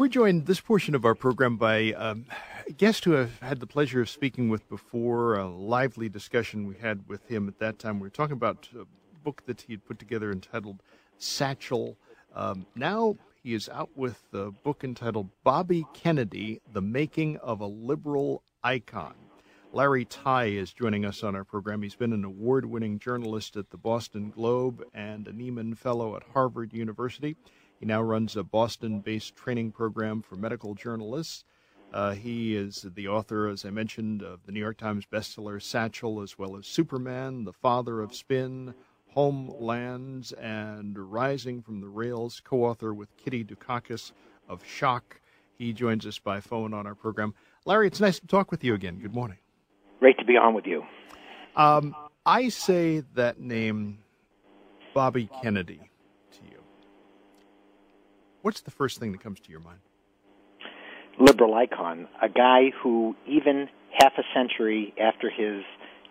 We're joined this portion of our program by um, a guest who I've had the pleasure of speaking with before, a lively discussion we had with him at that time. We were talking about a book that he had put together entitled Satchel. Um, now he is out with a book entitled Bobby Kennedy, The Making of a Liberal Icon. Larry Tye is joining us on our program. He's been an award winning journalist at the Boston Globe and a Nieman Fellow at Harvard University. He now runs a Boston based training program for medical journalists. Uh, he is the author, as I mentioned, of the New York Times bestseller Satchel, as well as Superman, The Father of Spin, Homelands, and Rising from the Rails, co author with Kitty Dukakis of Shock. He joins us by phone on our program. Larry, it's nice to talk with you again. Good morning. Great to be on with you. Um, I say that name, Bobby Kennedy. What's the first thing that comes to your mind? Liberal icon, a guy who, even half a century after his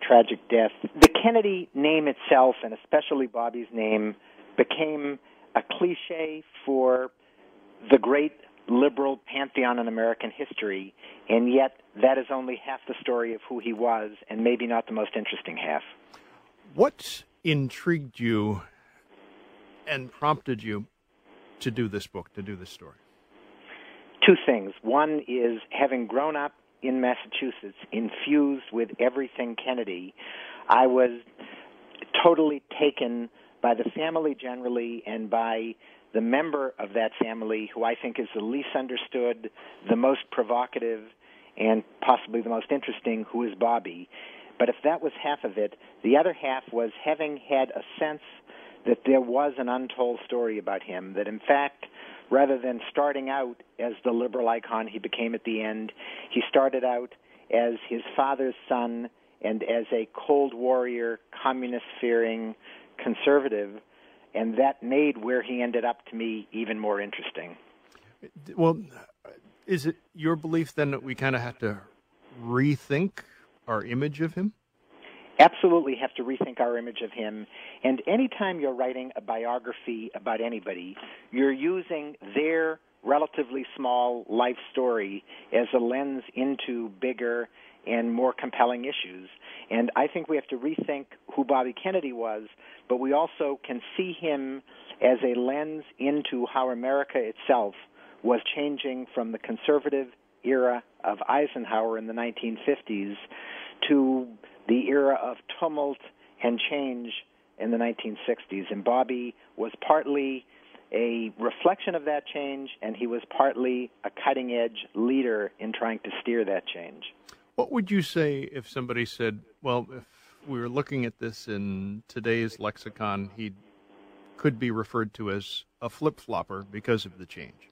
tragic death, the Kennedy name itself, and especially Bobby's name, became a cliche for the great liberal pantheon in American history, and yet that is only half the story of who he was, and maybe not the most interesting half. What intrigued you and prompted you to do this book, to do this story? Two things. One is having grown up in Massachusetts, infused with everything Kennedy, I was totally taken by the family generally and by the member of that family who I think is the least understood, the most provocative, and possibly the most interesting, who is Bobby. But if that was half of it, the other half was having had a sense that there was an untold story about him, that in fact, rather than starting out as the liberal icon he became at the end, he started out as his father's son and as a Cold Warrior, communist fearing conservative and that made where he ended up to me even more interesting. Well, is it your belief then that we kind of have to rethink our image of him? Absolutely have to rethink our image of him. And anytime you're writing a biography about anybody, you're using their relatively small life story as a lens into bigger and more compelling issues. And I think we have to rethink who Bobby Kennedy was, but we also can see him as a lens into how America itself was changing from the conservative era of Eisenhower in the 1950s to the era of tumult and change in the 1960s. And Bobby was partly a reflection of that change, and he was partly a cutting edge leader in trying to steer that change. What would you say if somebody said, well, if we were looking at this in today's lexicon, he could be referred to as a flip flopper because of the change?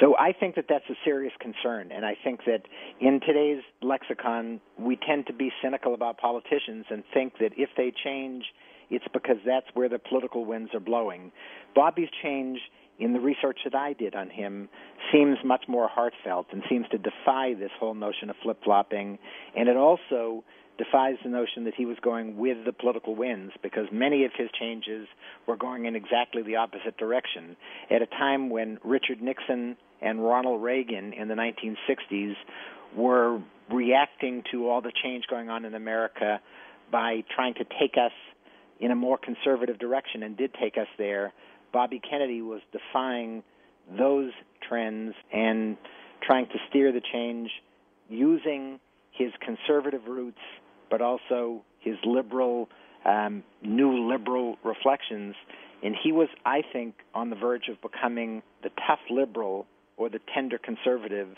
So I think that that's a serious concern, and I think that in today's lexicon, we tend to be cynical about politicians and think that if they change, it's because that's where the political winds are blowing. Bobby's change in the research that I did on him, seems much more heartfelt and seems to defy this whole notion of flip flopping. And it also defies the notion that he was going with the political winds because many of his changes were going in exactly the opposite direction. At a time when Richard Nixon and Ronald Reagan in the 1960s were reacting to all the change going on in America by trying to take us in a more conservative direction and did take us there Bobby Kennedy was defying those trends and trying to steer the change using his conservative roots, but also his liberal, um, new liberal reflections. And he was, I think, on the verge of becoming the tough liberal or the tender conservative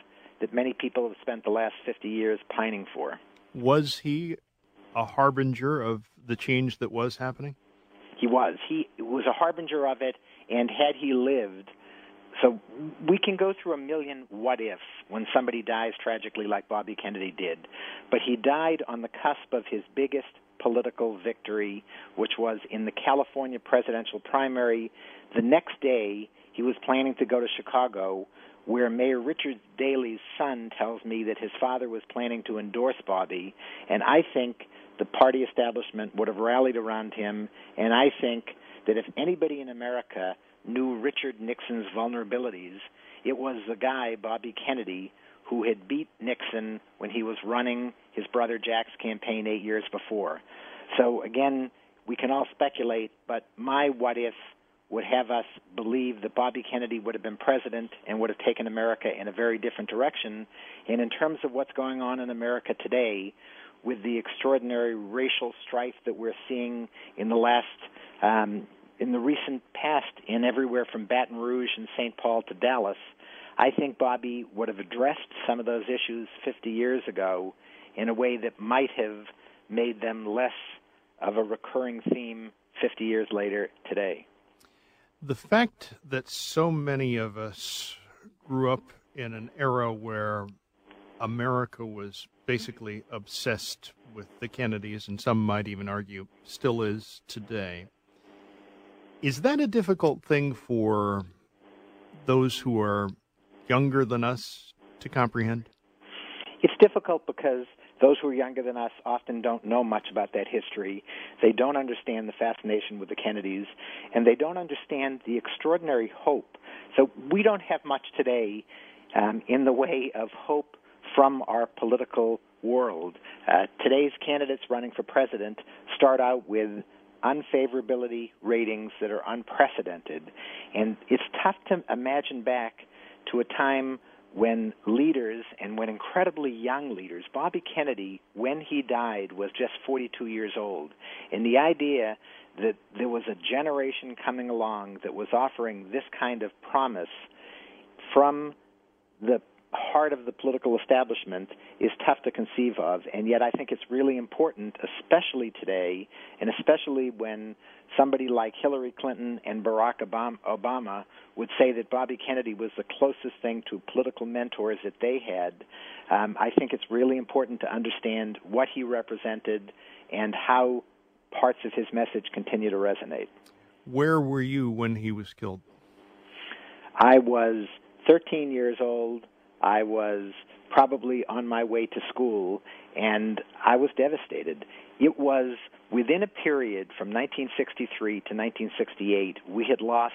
that many people have spent the last 50 years pining for. Was he a harbinger of the change that was happening? He was. He was a harbinger of it, and had he lived, So we can go through a million what ifs when somebody dies tragically like Bobby Kennedy did. But he died on the cusp of his biggest political victory, which was in the California presidential primary. The next day, he was planning to go to Chicago, where Mayor Richard Daley's son tells me that his father was planning to endorse Bobby. And I think the party establishment would have rallied around him. And I think that if anybody in America knew Richard Nixon's vulnerabilities, it was the guy, Bobby Kennedy, who had beat Nixon when he was running his brother Jack's campaign eight years before. So again, we can all speculate, but my what if would have us believe that Bobby Kennedy would have been president and would have taken America in a very different direction. And in terms of what's going on in America today, with the extraordinary racial strife that we're seeing in the last um, in the recent past in everywhere from Baton Rouge and St. Paul to Dallas, I think Bobby would have addressed some of those issues 50 years ago in a way that might have made them less of a recurring theme 50 years later today. The fact that so many of us grew up in an era where America was basically obsessed with the Kennedys, and some might even argue still is today, is that a difficult thing for those who are younger than us to comprehend? It's difficult because those who are younger than us often don't know much about that history. They don't understand the fascination with the Kennedys, and they don't understand the extraordinary hope. So we don't have much today um, in the way of hope from our political world. Uh, today's candidates running for president start out with unfavorability ratings that are unprecedented. And it's tough to imagine back to a time when leaders and when incredibly young leaders, Bobby Kennedy, when he died, was just 42 years old. And the idea that there was a generation coming along that was offering this kind of promise from the heart of the political establishment is tough to conceive of, and yet I think it's really important, especially today, and especially when somebody like Hillary Clinton and Barack Obama would say that Bobby Kennedy was the closest thing to political mentors that they had. Um, I think it's really important to understand what he represented and how parts of his message continue to resonate. Where were you when he was killed? I was 13 years old. I was probably on my way to school, and I was devastated. It was within a period from 1963 to 1968, we had lost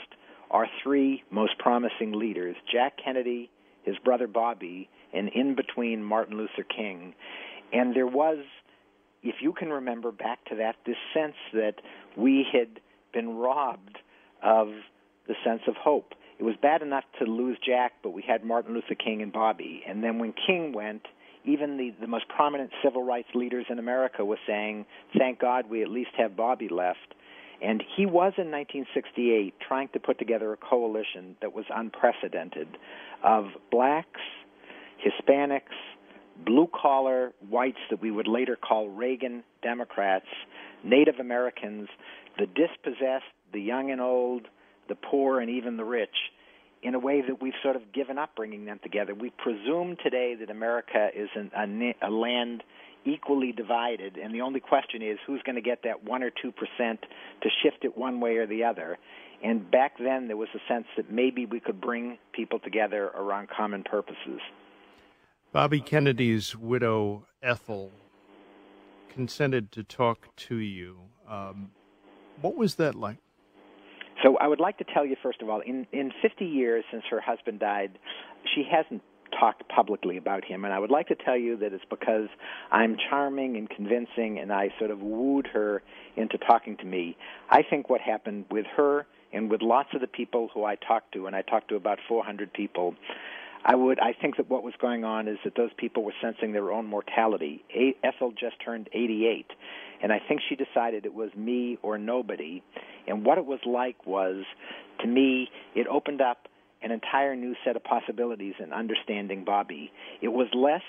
our three most promising leaders Jack Kennedy, his brother Bobby, and in between Martin Luther King. And there was, if you can remember back to that, this sense that we had been robbed of the sense of hope it was bad enough to lose Jack, but we had Martin Luther King and Bobby. And then when King went, even the, the most prominent civil rights leaders in America were saying, thank God we at least have Bobby left. And he was in 1968 trying to put together a coalition that was unprecedented of blacks, Hispanics, blue collar whites that we would later call Reagan Democrats, Native Americans, the dispossessed, the young and old, the poor, and even the rich in a way that we've sort of given up bringing them together. We presume today that America is an, a, a land equally divided, and the only question is who's going to get that 1 or 2% to shift it one way or the other. And back then, there was a sense that maybe we could bring people together around common purposes. Bobby Kennedy's widow, Ethel, consented to talk to you. Um, what was that like? So I would like to tell you, first of all, in, in 50 years since her husband died, she hasn't talked publicly about him. And I would like to tell you that it's because I'm charming and convincing and I sort of wooed her into talking to me. I think what happened with her and with lots of the people who I talked to, and I talked to about 400 people, I would I think that what was going on is that those people were sensing their own mortality. A- Ethel just turned 88, and I think she decided it was me or nobody. And what it was like was, to me, it opened up an entire new set of possibilities in understanding Bobby. It was less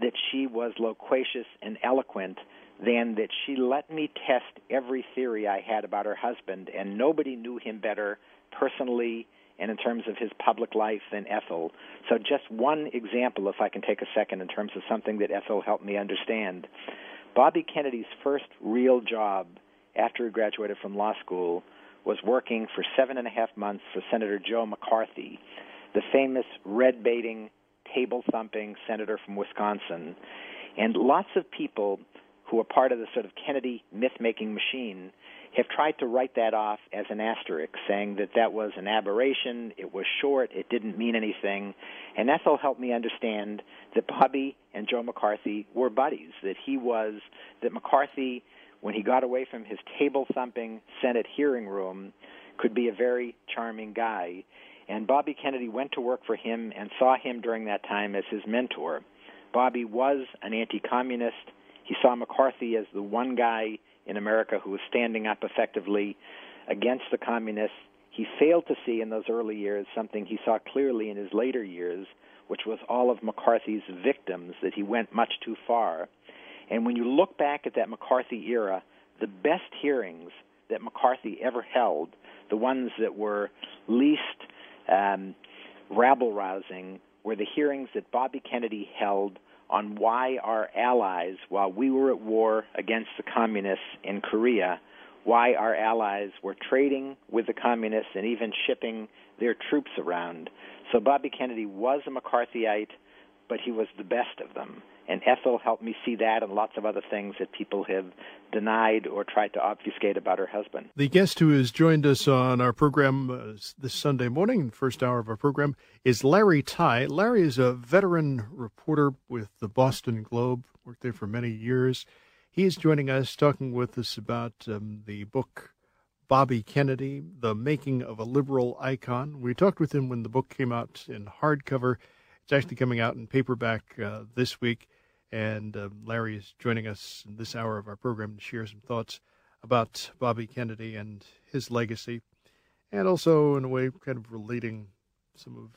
that she was loquacious and eloquent than that she let me test every theory I had about her husband, and nobody knew him better personally and in terms of his public life than Ethel. So, just one example, if I can take a second, in terms of something that Ethel helped me understand. Bobby Kennedy's first real job after he graduated from law school was working for seven and a half months for Senator Joe McCarthy, the famous red baiting, table thumping senator from Wisconsin. And lots of people who are part of the sort of Kennedy myth making machine have tried to write that off as an asterisk, saying that that was an aberration, it was short, it didn't mean anything. And Ethel helped me understand that Bobby and Joe McCarthy were buddies, that he was, that McCarthy, when he got away from his table thumping Senate hearing room, could be a very charming guy. And Bobby Kennedy went to work for him and saw him during that time as his mentor. Bobby was an anti communist. He saw McCarthy as the one guy in America who was standing up effectively against the communists. He failed to see in those early years something he saw clearly in his later years, which was all of McCarthy's victims, that he went much too far. And when you look back at that McCarthy era, the best hearings that McCarthy ever held, the ones that were least um, rabble rousing, were the hearings that Bobby Kennedy held on why our allies, while we were at war against the communists in Korea, why our allies were trading with the communists and even shipping their troops around. So Bobby Kennedy was a McCarthyite, but he was the best of them. And Ethel helped me see that and lots of other things that people have denied or tried to obfuscate about her husband. The guest who has joined us on our program uh, this Sunday morning, first hour of our program, is Larry Tye. Larry is a veteran reporter with the Boston Globe, worked there for many years. He is joining us, talking with us about um, the book Bobby Kennedy, The Making of a Liberal Icon. We talked with him when the book came out in hardcover. It's actually coming out in paperback uh, this week. And uh, Larry is joining us in this hour of our program to share some thoughts about Bobby Kennedy and his legacy, and also, in a way, kind of relating some of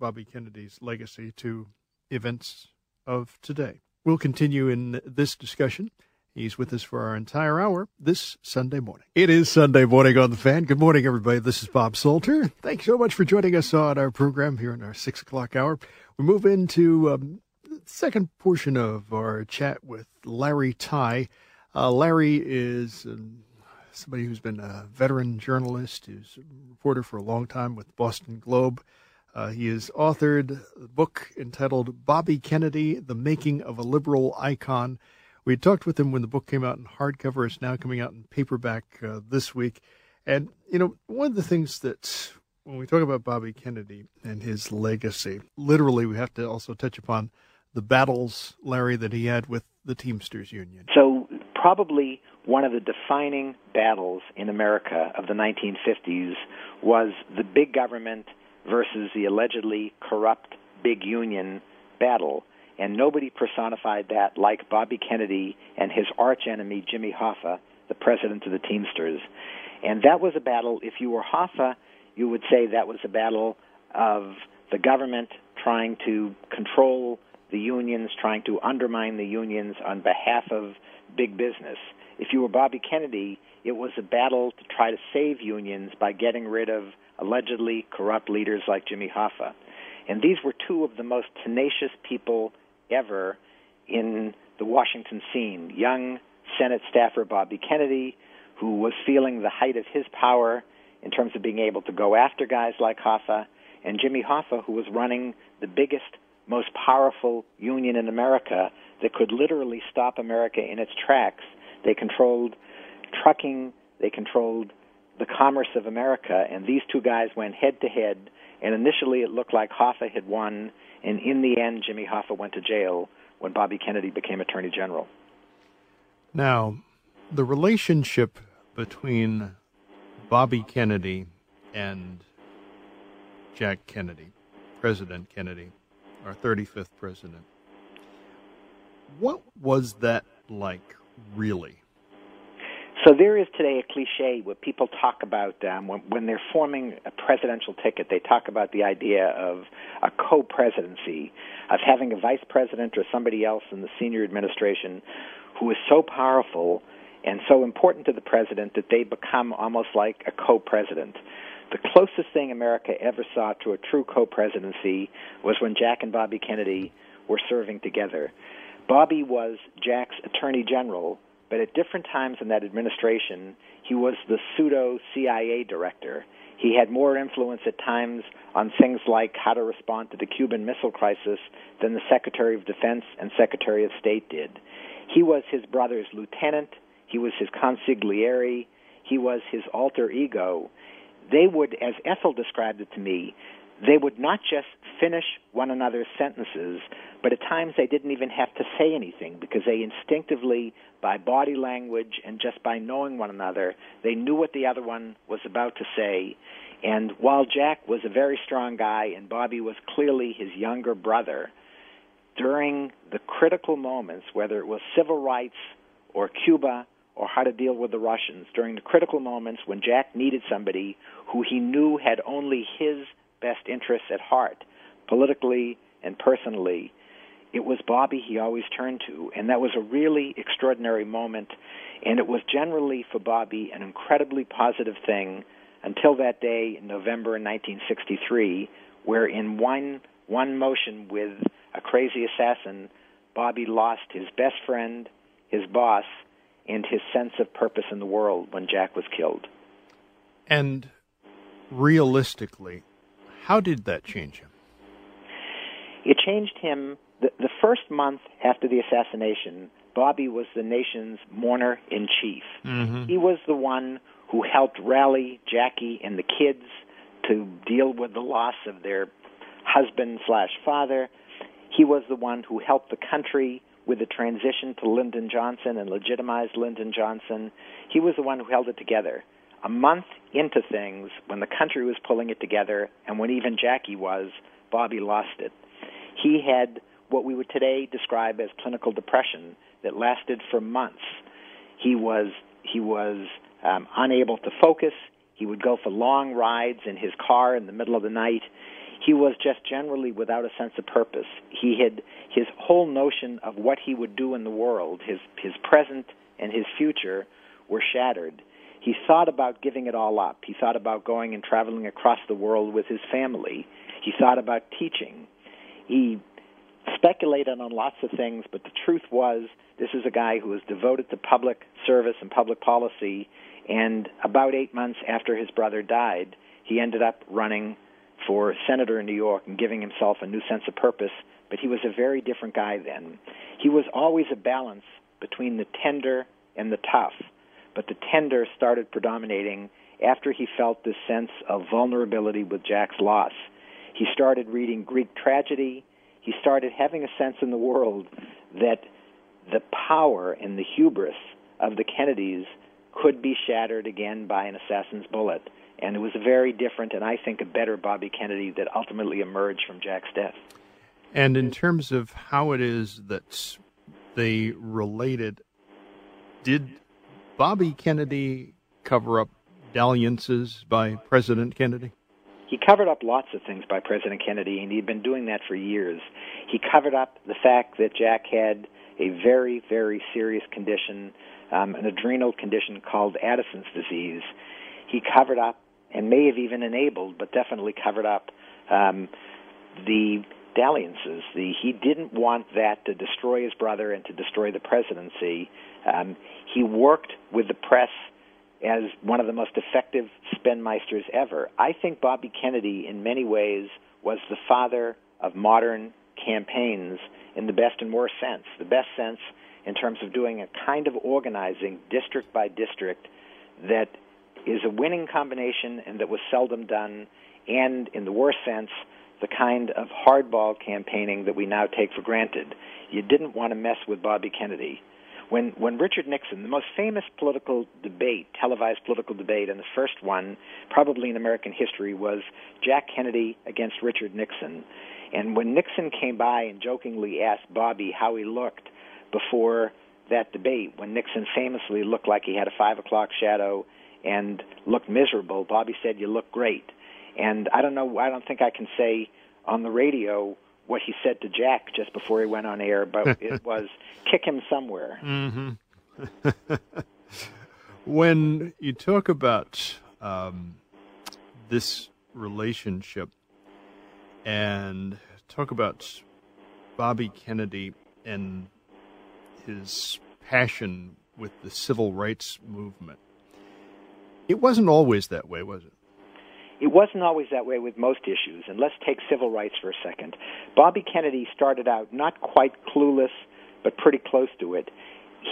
Bobby Kennedy's legacy to events of today. We'll continue in this discussion. He's with us for our entire hour this Sunday morning. It is Sunday morning on the fan. Good morning, everybody. This is Bob Salter. Thanks so much for joining us on our program here in our six o'clock hour. We move into um, second portion of our chat with Larry Tye. Uh, Larry is um, somebody who's been a veteran journalist, who's a reporter for a long time with Boston Globe. Uh, he has authored a book entitled Bobby Kennedy, The Making of a Liberal Icon. We talked with him when the book came out in hardcover. It's now coming out in paperback uh, this week. And, you know, one of the things that when we talk about Bobby Kennedy and his legacy, literally we have to also touch upon the battles, Larry, that he had with the Teamsters Union? So, probably one of the defining battles in America of the 1950s was the big government versus the allegedly corrupt big union battle. And nobody personified that like Bobby Kennedy and his archenemy, Jimmy Hoffa, the president of the Teamsters. And that was a battle, if you were Hoffa, you would say that was a battle of the government trying to control the unions, trying to undermine the unions on behalf of big business. If you were Bobby Kennedy, it was a battle to try to save unions by getting rid of allegedly corrupt leaders like Jimmy Hoffa. And these were two of the most tenacious people ever in the Washington scene. Young Senate staffer Bobby Kennedy, who was feeling the height of his power in terms of being able to go after guys like Hoffa, and Jimmy Hoffa, who was running the biggest most powerful union in America that could literally stop America in its tracks. They controlled trucking, they controlled the commerce of America, and these two guys went head to head. And initially, it looked like Hoffa had won, and in the end, Jimmy Hoffa went to jail when Bobby Kennedy became Attorney General. Now, the relationship between Bobby Kennedy and Jack Kennedy, President Kennedy, our 35th president. What was that like, really? So there is today a cliche where people talk about um, when, when they're forming a presidential ticket, they talk about the idea of a co-presidency, of having a vice president or somebody else in the senior administration who is so powerful and so important to the president that they become almost like a co-president. The closest thing America ever saw to a true co presidency was when Jack and Bobby Kennedy were serving together. Bobby was Jack's attorney general, but at different times in that administration, he was the pseudo CIA director. He had more influence at times on things like how to respond to the Cuban Missile Crisis than the Secretary of Defense and Secretary of State did. He was his brother's lieutenant, he was his consigliere, he was his alter ego. They would, as Ethel described it to me, they would not just finish one another's sentences, but at times they didn't even have to say anything because they instinctively, by body language and just by knowing one another, they knew what the other one was about to say. And while Jack was a very strong guy and Bobby was clearly his younger brother, during the critical moments, whether it was civil rights or Cuba or how to deal with the Russians, during the critical moments when Jack needed somebody who he knew had only his best interests at heart, politically and personally, it was Bobby he always turned to. And that was a really extraordinary moment. And it was generally for Bobby an incredibly positive thing until that day in November 1963, where in one, one motion with a crazy assassin, Bobby lost his best friend, his boss, and his sense of purpose in the world when Jack was killed. And realistically, how did that change him? It changed him. The, the first month after the assassination, Bobby was the nation's mourner in chief. Mm-hmm. He was the one who helped rally Jackie and the kids to deal with the loss of their husband slash father. He was the one who helped the country with the transition to Lyndon Johnson and legitimized Lyndon Johnson. He was the one who held it together a month into things, when the country was pulling it together, and when even Jackie was, Bobby lost it. He had what we would today describe as clinical depression that lasted for months. He was he was um, unable to focus. He would go for long rides in his car in the middle of the night. He was just generally without a sense of purpose. He had his whole notion of what he would do in the world, his his present and his future, were shattered he thought about giving it all up. He thought about going and traveling across the world with his family. He thought about teaching. He speculated on lots of things, but the truth was this is a guy who was devoted to public service and public policy. And about eight months after his brother died, he ended up running for senator in New York and giving himself a new sense of purpose. But he was a very different guy then. He was always a balance between the tender and the tough but the tender started predominating after he felt this sense of vulnerability with Jack's loss. He started reading Greek tragedy. He started having a sense in the world that the power and the hubris of the Kennedys could be shattered again by an assassin's bullet. And it was a very different and I think a better Bobby Kennedy that ultimately emerged from Jack's death. And in terms of how it is that they related, did Bobby Kennedy cover up dalliances by President Kennedy? He covered up lots of things by President Kennedy, and he'd been doing that for years. He covered up the fact that Jack had a very, very serious condition, um, an adrenal condition called Addison's disease. He covered up and may have even enabled, but definitely covered up um, the dalliances. The, he didn't want that to destroy his brother and to destroy the presidency. Um, he worked with the press as one of the most effective spinmeisters ever. I think Bobby Kennedy, in many ways, was the father of modern campaigns in the best and worst sense. The best sense in terms of doing a kind of organizing district by district that is a winning combination and that was seldom done, and in the worst sense, the kind of hardball campaigning that we now take for granted. You didn't want to mess with Bobby Kennedy. When when Richard Nixon, the most famous political debate, televised political debate, and the first one probably in American history was Jack Kennedy against Richard Nixon. And when Nixon came by and jokingly asked Bobby how he looked before that debate, when Nixon famously looked like he had a five o'clock shadow and looked miserable, Bobby said, "You look great." And I don't know, I don't think I can say on the radio what he said to Jack just before he went on air, but it was kick him somewhere. Mm-hmm. when you talk about um, this relationship and talk about Bobby Kennedy and his passion with the civil rights movement. It wasn't always that way, was it? It wasn't always that way with most issues, and let's take civil rights for a second. Bobby Kennedy started out not quite clueless, but pretty close to it.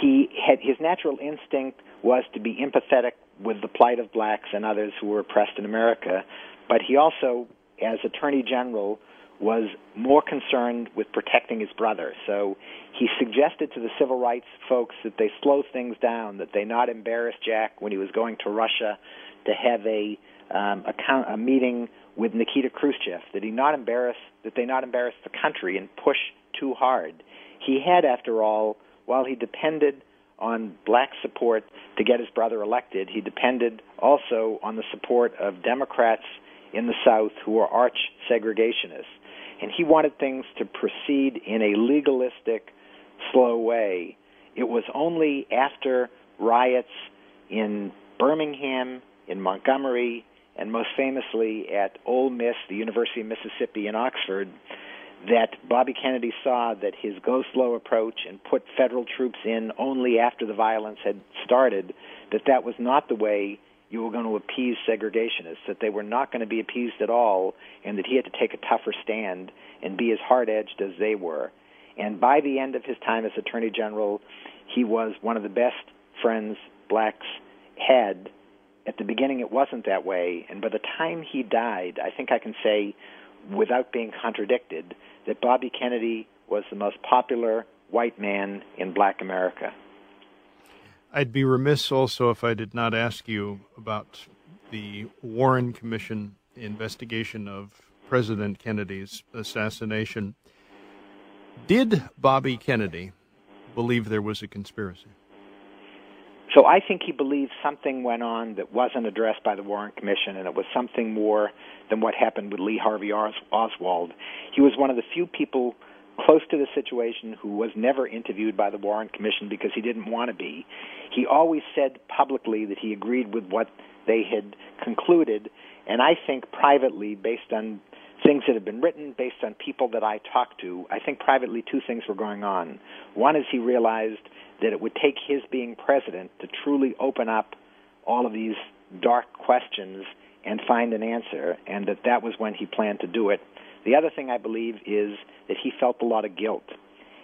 He had his natural instinct was to be empathetic with the plight of blacks and others who were oppressed in America, but he also, as Attorney General, was more concerned with protecting his brother. So he suggested to the civil rights folks that they slow things down, that they not embarrass Jack when he was going to Russia to have a um, a, a meeting with Nikita Khrushchev, that he not embarrass that they not embarrass the country and push too hard. He had, after all, while he depended on black support to get his brother elected, he depended also on the support of Democrats in the South who were arch segregationists and he wanted things to proceed in a legalistic, slow way. It was only after riots in Birmingham, in Montgomery, and most famously at Ole Miss, the University of Mississippi in Oxford, that Bobby Kennedy saw that his go slow approach and put federal troops in only after the violence had started, that that was not the way you were going to appease segregationists, that they were not going to be appeased at all, and that he had to take a tougher stand and be as hard edged as they were. And by the end of his time as Attorney General, he was one of the best friends blacks had. At the beginning, it wasn't that way, and by the time he died, I think I can say, without being contradicted, that Bobby Kennedy was the most popular white man in black America. I'd be remiss also if I did not ask you about the Warren Commission investigation of President Kennedy's assassination. Did Bobby Kennedy believe there was a conspiracy? So I think he believed something went on that wasn't addressed by the Warren Commission, and it was something more than what happened with Lee Harvey Oswald. He was one of the few people close to the situation who was never interviewed by the Warren Commission because he didn't want to be. He always said publicly that he agreed with what they had concluded, and I think privately, based on things that have been written, based on people that I talked to, I think privately two things were going on. One is he realized that it would take his being president to truly open up all of these dark questions and find an answer, and that that was when he planned to do it. The other thing I believe is that he felt a lot of guilt.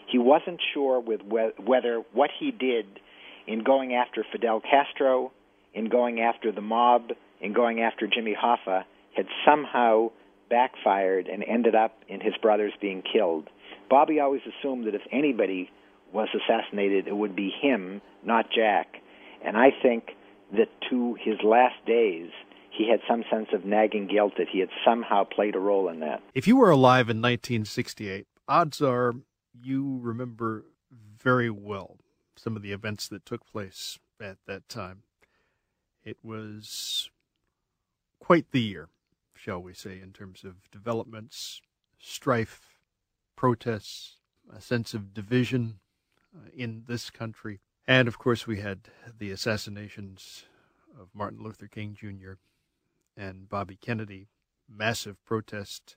He wasn't sure with whether what he did in going after Fidel Castro, in going after the mob, in going after Jimmy Hoffa had somehow backfired and ended up in his brothers being killed. Bobby always assumed that if anybody was assassinated, it would be him, not Jack. And I think that to his last days, he had some sense of nagging guilt that he had somehow played a role in that. If you were alive in 1968, odds are you remember very well some of the events that took place at that time. It was quite the year, shall we say, in terms of developments, strife, protests, a sense of division uh, in this country. And of course, we had the assassinations of Martin Luther King Jr and Bobby Kennedy, massive protest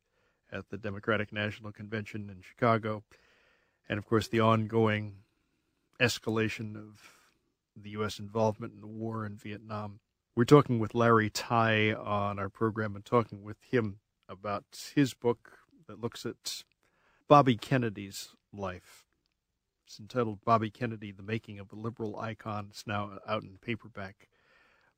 at the Democratic National Convention in Chicago, and of course the ongoing escalation of the U.S. involvement in the war in Vietnam. We're talking with Larry Tye on our program and talking with him about his book that looks at Bobby Kennedy's life. It's entitled Bobby Kennedy, The Making of a Liberal Icon. It's now out in paperback.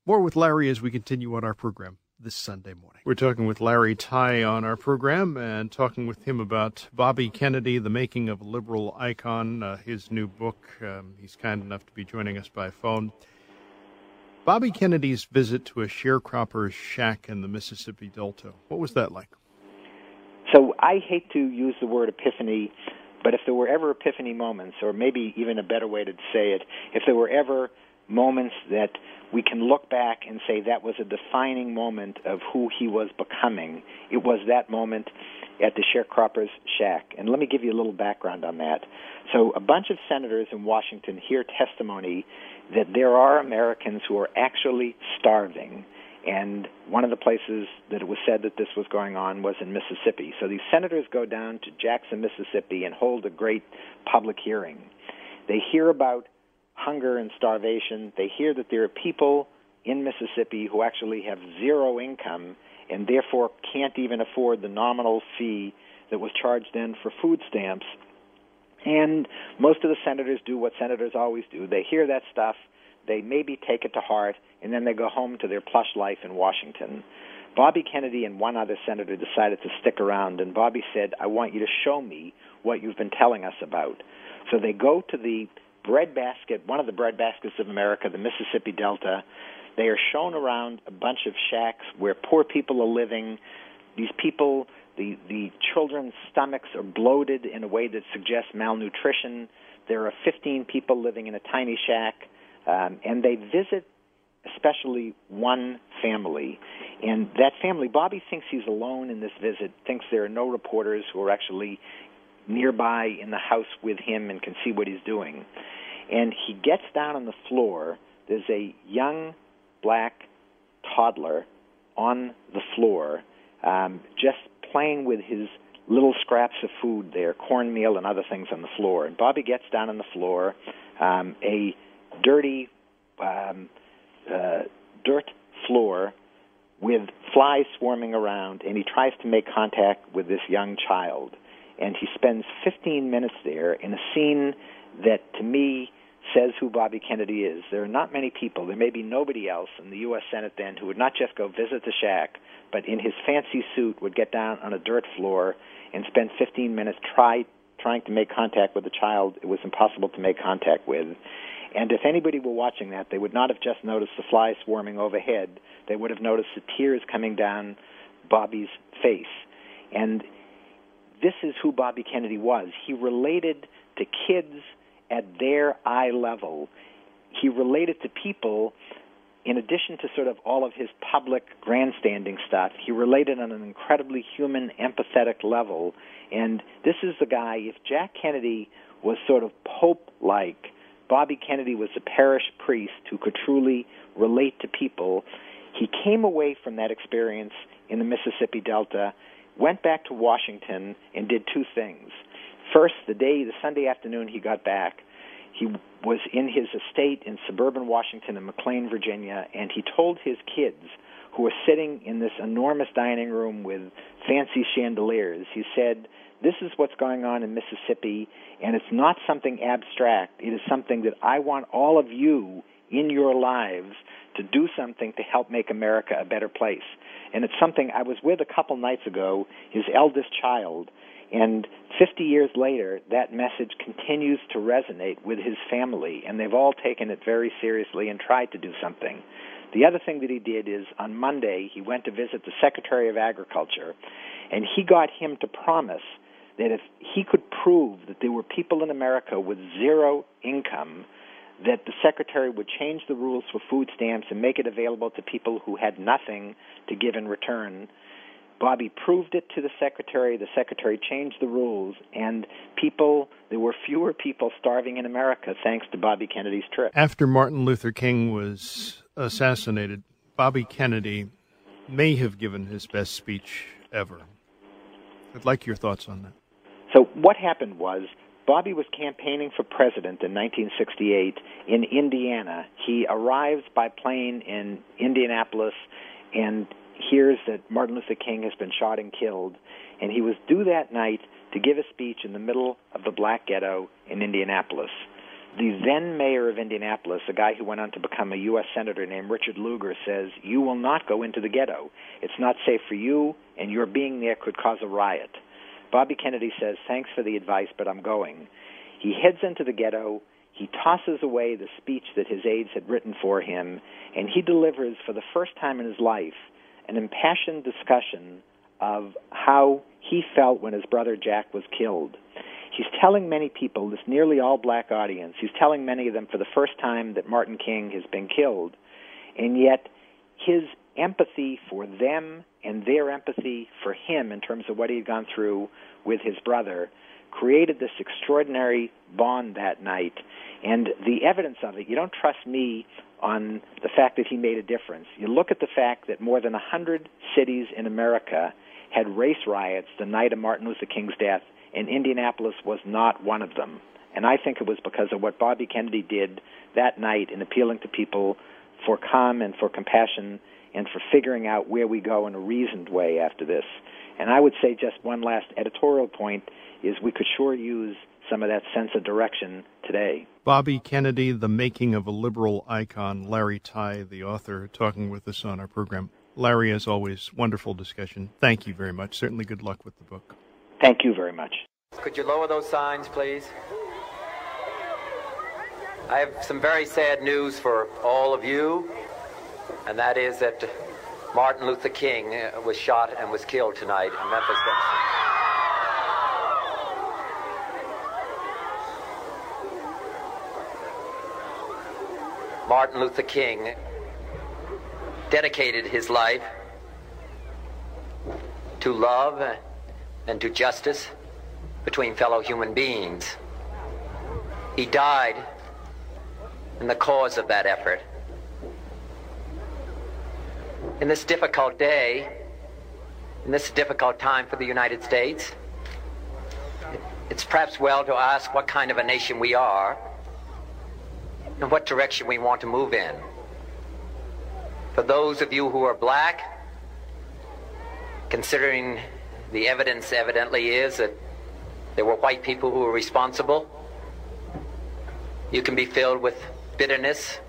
More with Larry as we continue on our program this Sunday morning. We're talking with Larry Tye on our program and talking with him about Bobby Kennedy, the making of a liberal icon, uh, his new book. Um, he's kind enough to be joining us by phone. Bobby Kennedy's visit to a sharecropper's shack in the Mississippi Delta. What was that like? So I hate to use the word epiphany, but if there were ever epiphany moments, or maybe even a better way to say it, if there were ever moments that we can look back and say that was a defining moment of who he was becoming. It was that moment at the sharecropper's shack. And let me give you a little background on that. So, a bunch of senators in Washington hear testimony that there are Americans who are actually starving And one of the places that it was said that this was going on was in Mississippi. So these senators go down to Jackson, Mississippi, and hold a great public hearing. They hear about hunger and starvation. They hear that there are people in Mississippi who actually have zero income and therefore can't even afford the nominal fee that was charged then for food stamps. And most of the senators do what senators always do. They hear that stuff, they maybe take it to heart, and then they go home to their plush life in Washington. Bobby Kennedy and one other senator decided to stick around, and Bobby said, I want you to show me what you've been telling us about. So they go to the breadbasket, one of the breadbaskets of America, the Mississippi Delta. They are shown around a bunch of shacks where poor people are living. These people, the, the children's stomachs are bloated in a way that suggests malnutrition. There are 15 people living in a tiny shack, um, and they visit especially one family. And that family, Bobby thinks he's alone in this visit, thinks there are no reporters who are actually nearby in the house with him and can see what he's doing. And he gets down on the floor. There's a young black toddler on the floor, um, just playing with his little scraps of food there, cornmeal and other things on the floor. And Bobby gets down on the floor, um, a dirty um, uh, dirt floor with flies swarming around, and he tries to make contact with this young child. And he spends 15 minutes there in a scene that, to me, says who Bobby Kennedy is. There are not many people, there may be nobody else in the U.S. Senate then who would not just go visit the shack, but in his fancy suit would get down on a dirt floor and spend 15 minutes try, trying to make contact with a child it was impossible to make contact with. And if anybody were watching that, they would not have just noticed the flies swarming overhead. They would have noticed the tears coming down Bobby's face. And this is who Bobby Kennedy was. He related to kids at their eye level. He related to people, in addition to sort of all of his public grandstanding stuff, he related on an incredibly human, empathetic level. And this is the guy, if Jack Kennedy was sort of Pope like, Bobby Kennedy was a parish priest who could truly relate to people. He came away from that experience in the Mississippi Delta, went back to Washington, and did two things. First, the day, the Sunday afternoon he got back, he was in his estate in suburban Washington in McLean, Virginia, and he told his kids who were sitting in this enormous dining room with fancy chandeliers, he said, This is what's going on in Mississippi, and it's not something abstract. It is something that I want all of you in your lives to do something to help make America a better place. And it's something I was with a couple nights ago, his eldest child, and 50 years later, that message continues to resonate with his family, and they've all taken it very seriously and tried to do something. The other thing that he did is on Monday, he went to visit the Secretary of Agriculture, and he got him to promise that if he could prove that there were people in America with zero income, that the secretary would change the rules for food stamps and make it available to people who had nothing to give in return. Bobby proved it to the secretary. The secretary changed the rules, and people, there were fewer people starving in America thanks to Bobby Kennedy's trip. After Martin Luther King was assassinated, Bobby Kennedy may have given his best speech ever. I'd like your thoughts on that. So, what happened was Bobby was campaigning for president in 1968 in Indiana. He arrives by plane in Indianapolis and hears that Martin Luther King has been shot and killed, and he was due that night to give a speech in the middle of the black ghetto in Indianapolis. The then mayor of Indianapolis, a guy who went on to become a U.S. senator named Richard Lugar, says, You will not go into the ghetto. It's not safe for you, and your being there could cause a riot. Bobby Kennedy says, Thanks for the advice, but I'm going. He heads into the ghetto. He tosses away the speech that his aides had written for him, and he delivers, for the first time in his life, an impassioned discussion of how he felt when his brother Jack was killed. He's telling many people, this nearly all black audience, he's telling many of them for the first time that Martin King has been killed, and yet his empathy for them and their empathy for him in terms of what he had gone through with his brother created this extraordinary bond that night. And the evidence of it, you don't trust me on the fact that he made a difference. You look at the fact that more than 100 cities in America had race riots the night of Martin Luther King's death, and Indianapolis was not one of them. And I think it was because of what Bobby Kennedy did that night in appealing to people for calm and for compassion and for figuring out where we go in a reasoned way after this. And I would say just one last editorial point is we could sure use some of that sense of direction today. Bobby Kennedy, The Making of a Liberal Icon, Larry Tye, the author, talking with us on our program. Larry, as always, wonderful discussion. Thank you very much. Certainly good luck with the book. Thank you very much. Could you lower those signs, please? I have some very sad news for all of you, and that is that Martin Luther King uh, was shot and was killed tonight in Memphis. Martin Luther King dedicated his life to love and to justice between fellow human beings. He died in the cause of that effort. In this difficult day, in this difficult time for the United States, it's perhaps well to ask what kind of a nation we are and what direction we want to move in. For those of you who are black, considering the evidence evidently is that there were white people who were responsible, you can be filled with bitterness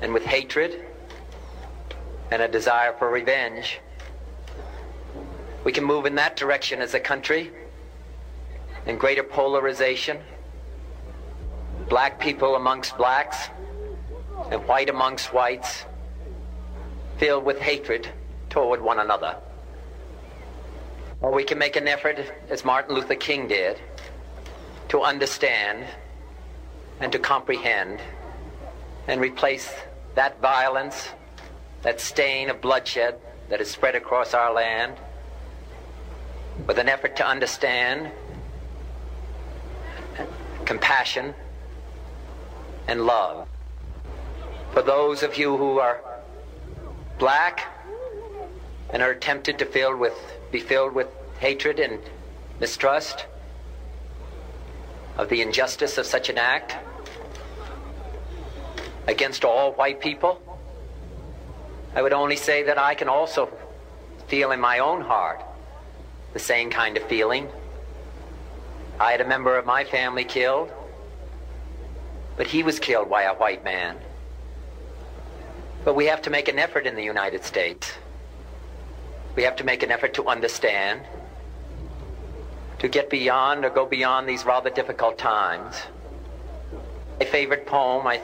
and with hatred and a desire for revenge. We can move in that direction as a country in greater polarization black people amongst blacks and white amongst whites, filled with hatred toward one another. Or we can make an effort, as Martin Luther King did, to understand and to comprehend and replace that violence, that stain of bloodshed that is spread across our land with an effort to understand compassion and love. For those of you who are black and are tempted to fill with, be filled with hatred and mistrust of the injustice of such an act against all white people, I would only say that I can also feel in my own heart the same kind of feeling. I had a member of my family killed. But he was killed by a white man. But we have to make an effort in the United States. We have to make an effort to understand, to get beyond or go beyond these rather difficult times. My favorite poem, my,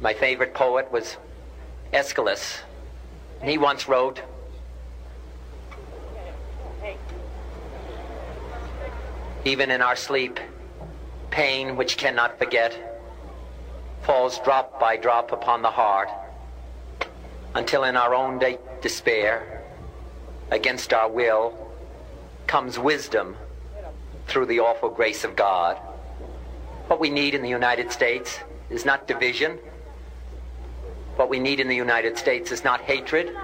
my favorite poet was Aeschylus. And he once wrote, Even in our sleep, pain which cannot forget falls drop by drop upon the heart until in our own day despair, against our will, comes wisdom through the awful grace of God. What we need in the United States is not division. What we need in the United States is not hatred.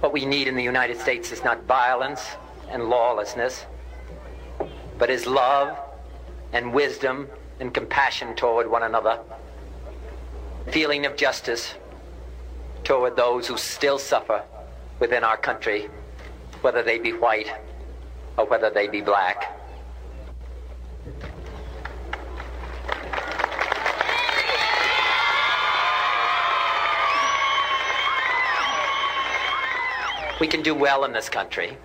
What we need in the United States is not violence and lawlessness, but is love and wisdom and compassion toward one another feeling of justice toward those who still suffer within our country, whether they be white or whether they be black. We can do well in this country.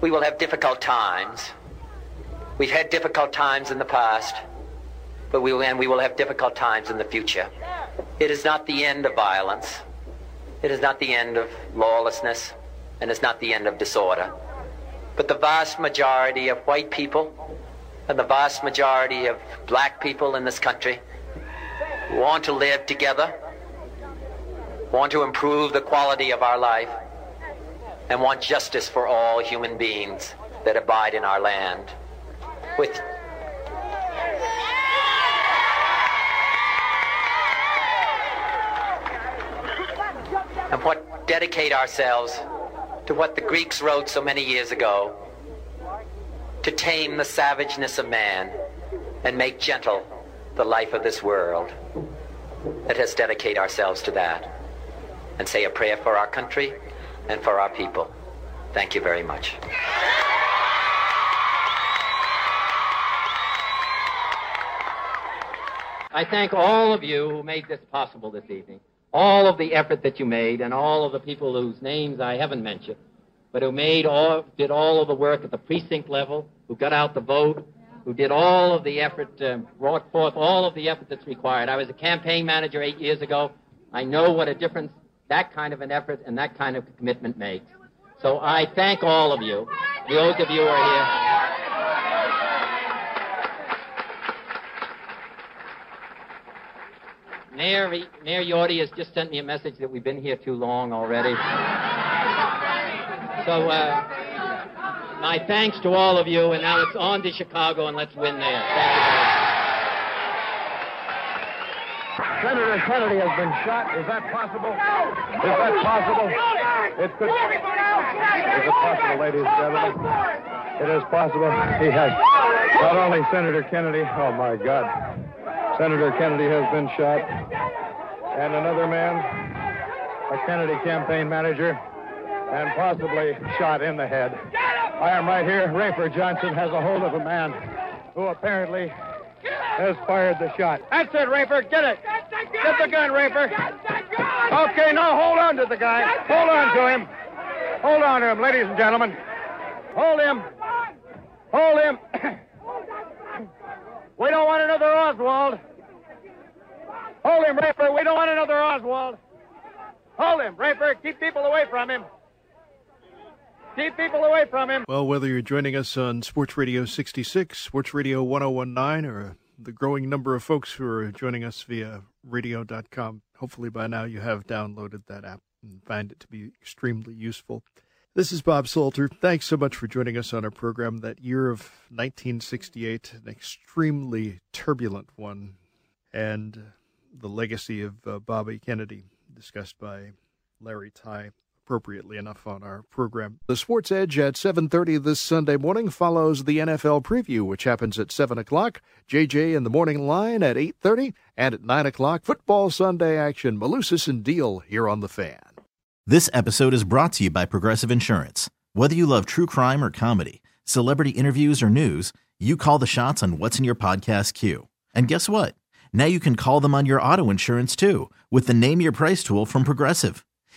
We will have difficult times. We've had difficult times in the past but we will, and we will have difficult times in the future. It is not the end of violence. It is not the end of lawlessness, and it's not the end of disorder. But the vast majority of white people and the vast majority of black people in this country want to live together want to improve the quality of our life, and want justice for all human beings that abide in our land. With and what dedicate ourselves to what the Greeks wrote so many years ago to tame the savageness of man and make gentle the life of this world. Let us dedicate ourselves to that and say a prayer for our country and for our people. Thank you very much. I thank all of you who made this possible this evening, all of the effort that you made, and all of the people whose names I haven't mentioned, but who made all, did all of the work at the precinct level, who got out the vote, who did all of the effort, um, brought forth all of the effort that's required. I was a campaign manager eight years ago. I know what a difference that kind of an effort and that kind of commitment makes. So I thank all of you, those of you who are here. Mayor, Mayor Yorty has just sent me a message that we've been here too long already. So, uh, my thanks to all of you, and now it's on to Chicago, and let's win there. Senator Kennedy has been shot. Is that possible? Is that possible? It could. Be. Is it possible, ladies and gentlemen? It is possible. He has not only Senator Kennedy. Oh my God, Senator Kennedy has been shot, and another man, a Kennedy campaign manager, and possibly shot in the head. I am right here. Rafer Johnson has a hold of a man who apparently has fired the shot. That's it, Rafer. Get it. The gun, Rafer. Okay, now hold on to the guy. Hold on to him. Hold on to him, ladies and gentlemen. Hold him. Hold him. we don't want another Oswald. Hold him, Rafer. We don't want another Oswald. Hold him, Rafer. Keep people away from him. Keep people away from him. Well, whether you're joining us on Sports Radio 66, Sports Radio 1019, or the growing number of folks who are joining us via radio.com, hopefully by now you have downloaded that app and find it to be extremely useful. This is Bob Salter. Thanks so much for joining us on our program. That year of 1968, an extremely turbulent one, and the legacy of uh, Bobby Kennedy, discussed by Larry Tye appropriately enough on our program. The Sports Edge at 7.30 this Sunday morning follows the NFL preview, which happens at 7 o'clock. JJ in the morning line at 8.30. And at 9 o'clock, Football Sunday action. Malusis and Deal here on The Fan. This episode is brought to you by Progressive Insurance. Whether you love true crime or comedy, celebrity interviews or news, you call the shots on what's in your podcast queue. And guess what? Now you can call them on your auto insurance too with the Name Your Price tool from Progressive.